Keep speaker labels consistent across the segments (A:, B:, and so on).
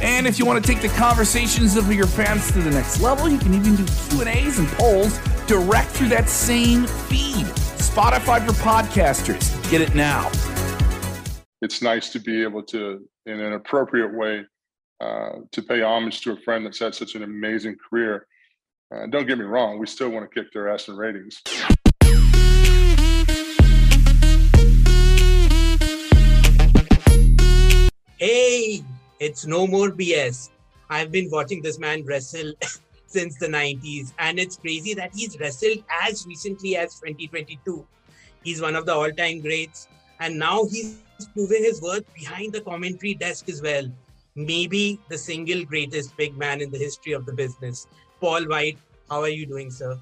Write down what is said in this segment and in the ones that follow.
A: And if you want to take the conversations of your fans to the next level, you can even do Q&As and polls direct through that same feed. Spotify for podcasters. Get it now.
B: It's nice to be able to, in an appropriate way, uh, to pay homage to a friend that's had such an amazing career. Uh, don't get me wrong, we still want to kick their ass in ratings.
C: It's no more BS. I've been watching this man wrestle since the 90s, and it's crazy that he's wrestled as recently as 2022. He's one of the all time greats, and now he's proving his worth behind the commentary desk as well. Maybe the single greatest big man in the history of the business. Paul Wight, how are you doing, sir?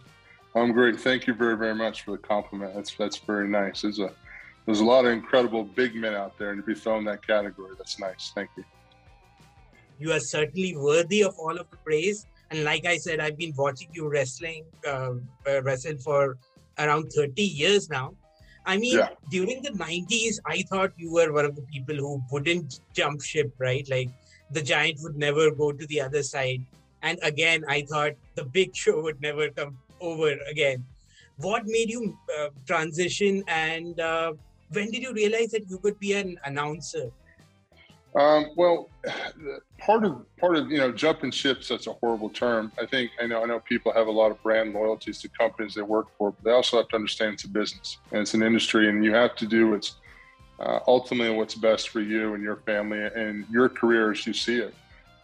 B: I'm great. Thank you very, very much for the compliment. That's that's very nice. There's a there's a lot of incredible big men out there, and to be thrown in that category, that's nice. Thank you
C: you are certainly worthy of all of the praise. And like I said, I've been watching you wrestling, uh, uh, wrestle for around 30 years now. I mean, yeah. during the 90s, I thought you were one of the people who wouldn't jump ship, right? Like the giant would never go to the other side. And again, I thought the big show would never come over again. What made you uh, transition and uh, when did you realize that you could be an announcer?
B: Um, well, part of part of you know jumping ships. That's a horrible term. I think I know I know people have a lot of brand loyalties to companies they work for, but they also have to understand it's a business and it's an industry, and you have to do what's uh, ultimately what's best for you and your family and your career as you see it.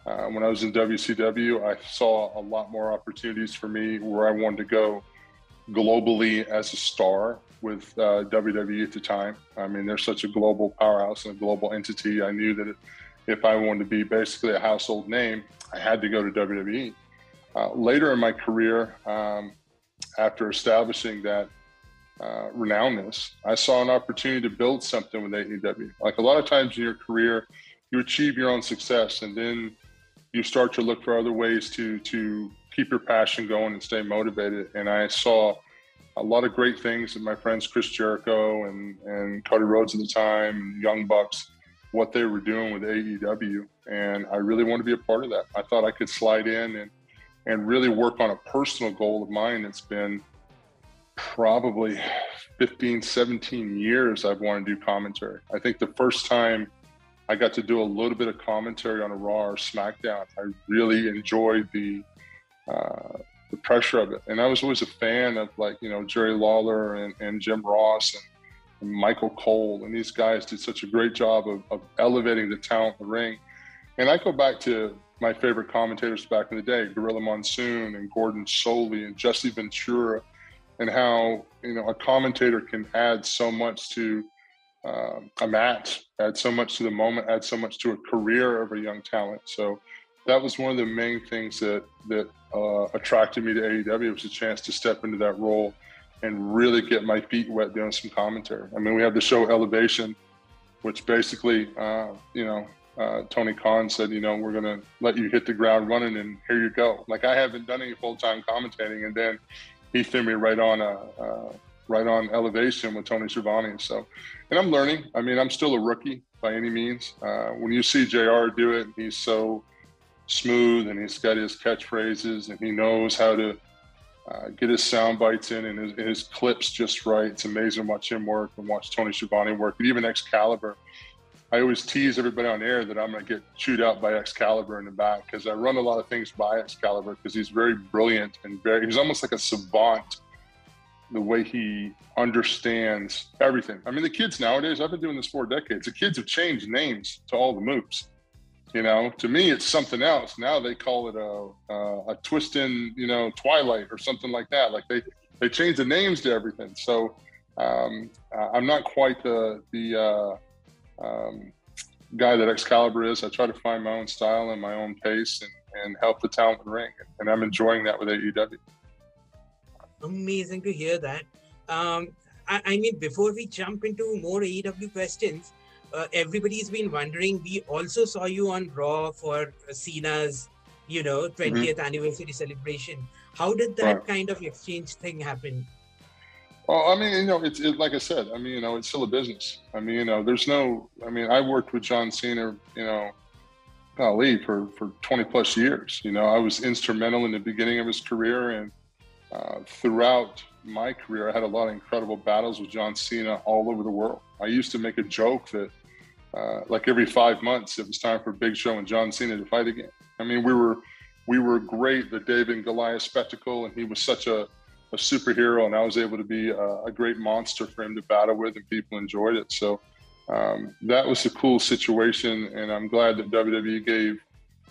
B: Uh, when I was in WCW, I saw a lot more opportunities for me where I wanted to go globally as a star with uh, WWE at the time. I mean, they're such a global powerhouse and a global entity. I knew that if I wanted to be basically a household name, I had to go to WWE. Uh, later in my career, um, after establishing that uh, I saw an opportunity to build something with AEW. Like a lot of times in your career, you achieve your own success, and then you start to look for other ways to to keep your passion going and stay motivated. And I saw a lot of great things that my friends Chris Jericho and and Cody Rhodes at the time, Young Bucks, what they were doing with AEW, and I really wanted to be a part of that. I thought I could slide in and and really work on a personal goal of mine. It's been probably 15, 17 years I've wanted to do commentary. I think the first time I got to do a little bit of commentary on a Raw or SmackDown, I really enjoyed the uh, the pressure of it. And I was always a fan of like, you know, Jerry Lawler and, and Jim Ross and, and, Michael Cole. And these guys did such a great job of, of elevating the talent in the ring. And I go back to my favorite commentators back in the day, Gorilla Monsoon and Gordon Solie and Jesse Ventura, and how, you know, a commentator can add so much to uh, a match, add so much to the moment, add so much to a career of a young talent. So that was one of the main things that that uh, attracted me to AEW was a chance to step into that role and really get my feet wet doing some commentary. I mean, we have the show Elevation, which basically, uh, you know, uh, Tony Khan said, you know, we're going to let you hit the ground running and here you go. Like I haven't done any full time commentating, and then he threw me right on a. Uh, right on elevation with Tony Schiavone. So, and I'm learning. I mean, I'm still a rookie by any means. Uh, when you see JR do it, he's so smooth and he's got his catchphrases and he knows how to uh, get his sound bites in and his, his, clips just right. It's amazing to watch him work and watch Tony Schiavone work. And even Excalibur, I always tease everybody on air that I'm going to get chewed out by Excalibur in the back because I run a lot of things by Excalibur because he's very brilliant and very, he's almost like a savant the way he understands everything. I mean, the kids nowadays, I've been doing this for decades. The kids have changed names to all the moves. You know, to me, it's something else. Now they call it a, a, a twist in, you know, Twilight or something like that. Like they, they change the names to everything. So um, I'm not quite the, the uh, um, guy that Excalibur is. I try to find my own style and my own pace. And, and help the talent ring. And I'm enjoying that with AEW.
C: Amazing to hear that. Um, I, I, mean, before we jump into more AEW questions, uh, everybody's been wondering. We also saw you on Raw for Cena's, you know, 20th mm-hmm. anniversary celebration. How did that right. kind of exchange thing happen?
B: Well, I mean, you know, it's it, like I said. I mean, you know, it's still a business. I mean, you know, there's no. I mean, I worked with John Cena, you know, Ali for for 20 plus years. You know, I was instrumental in the beginning of his career, and uh, throughout my career, I had a lot of incredible battles with John Cena all over the world. I used to make a joke that, uh, like every five months, it was time for Big Show and John Cena to fight again. I mean, we were we were great, the David and Goliath spectacle, and he was such a a superhero, and I was able to be a, a, great monster for him to battle with, and people enjoyed it. So um, that was a cool situation, and I'm glad that WWE gave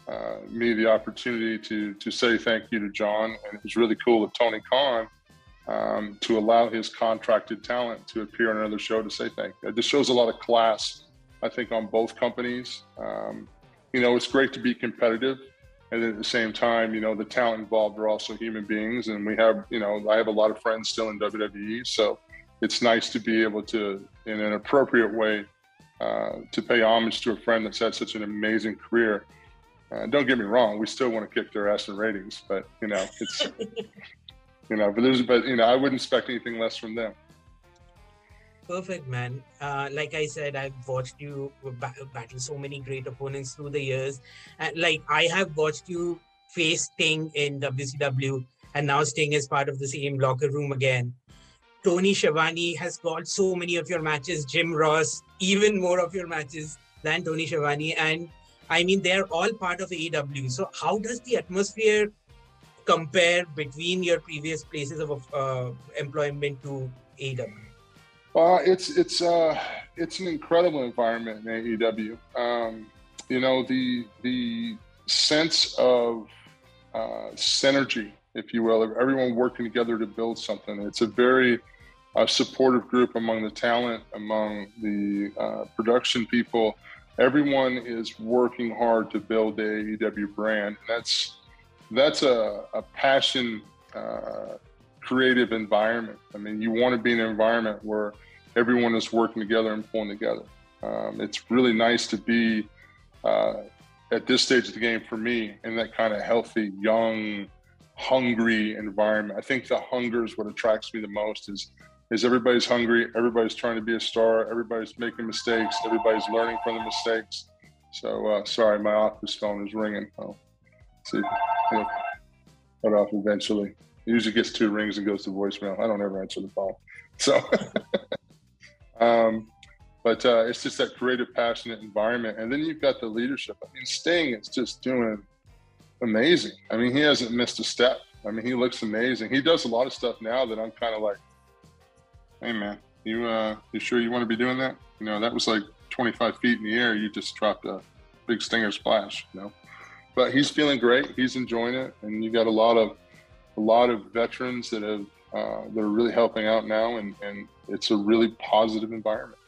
B: uh, me the opportunity to to say thank you to John, and it was really cool of Tony Khan um, to allow his contracted talent to appear on another show to say thank you. It just shows a lot of class, I think, on both companies. Um, you know, it's great to be competitive and at the same time, you know, the talent involved are also human beings, and we have, you know, I have a lot of friends still in WWE, so it's nice to be able to, in an appropriate way, uh, to pay homage to a friend that's had such an amazing career. Uh, don't get me wrong, we still want to kick their ass in ratings, but you know, it's, you know, but there's, but you know, I wouldn't expect anything less from them
C: perfect, man. Uh, like I said, I've watched you battle so many great opponents through the years. And like I have watched you face Sting in WCW, and now Sting is part of the same locker room again. Tony Schiavone has got so many of your matches. Jim Ross, even more of your matches than Tony Schiavone, and I mean they're all part of AEW. So how does the atmosphere compare between your previous places of uh, employment to AEW?
B: Well, it's it's uh, it's an incredible environment in AEW. Um, you know the the sense of uh, synergy, if you will, of everyone working together to build something. It's a very uh, supportive group among the talent, among the uh, production people. Everyone is working hard to build the AEW brand. That's that's a, a passion uh, creative environment. I mean, you want to be in an environment where everyone is working together and pulling together. Um, it's really nice to be uh, at this stage of the game for me in that kind of healthy, young, hungry environment. I think the hunger is what attracts me the most. Is is everybody's hungry, everybody's trying to be a star, everybody's making mistakes, everybody's learning from the mistakes. So uh, sorry, my office phone is ringing. I'll see. Cut off eventually. Usually gets two rings and goes to voicemail. I don't ever answer the phone. So Um, but uh, it's just that creative, passionate environment. And then you've got the leadership. I mean, Sting is just doing amazing. I mean, he hasn't missed a step. I mean, he looks amazing. He does a lot of stuff now that I'm kind of like, hey, man, you uh, you sure you want to be doing that? You know, that was like 25 feet in the air. You just dropped a big stinger splash, you know. But he's feeling great. He's enjoying it, and you got a lot of a lot of veterans that have uh, that are really helping out now, and, and it's a really positive environment.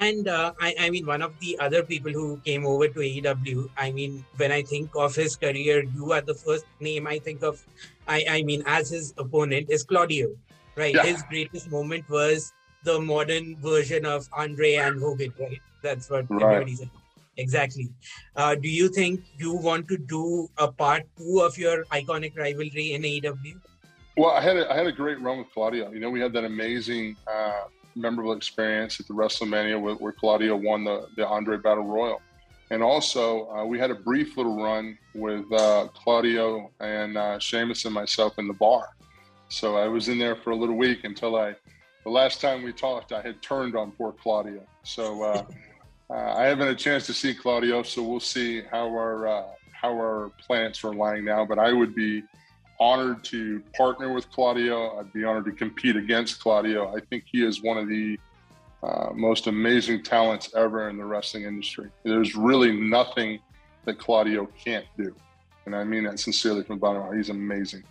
C: And uh, I, I mean, one of the other people who came over to AEW, I mean, when I think of his career, you are the first name I think of. I, I mean, as his opponent is Claudio, right? Yeah. His greatest moment was the modern version of Andre and Hogan, right? That's what right. everybody said. Exactly. Uh, do you think you want to do a part two of your iconic rivalry in AEW?
B: Well, I had a, I had a great run with Claudio. You know, we had that amazing, uh, memorable experience at the WrestleMania where, where, Claudio won the, the Andre Battle Royal. And also, uh, we had a brief little run with uh, Claudio and uh, Sheamus and myself in the bar. So I was in there for a little week until I, the last time we talked, I had turned on poor Claudio. So uh, I haven't had a chance to see Claudio, so we'll see how our uh, how our planets are lying now. But I would be honored to partner with Claudio. I'd be honored to compete against Claudio. I think he is one of the uh, most amazing talents ever in the wrestling industry. There's really nothing that Claudio can't do. And I mean that sincerely from the bottom. He's amazing.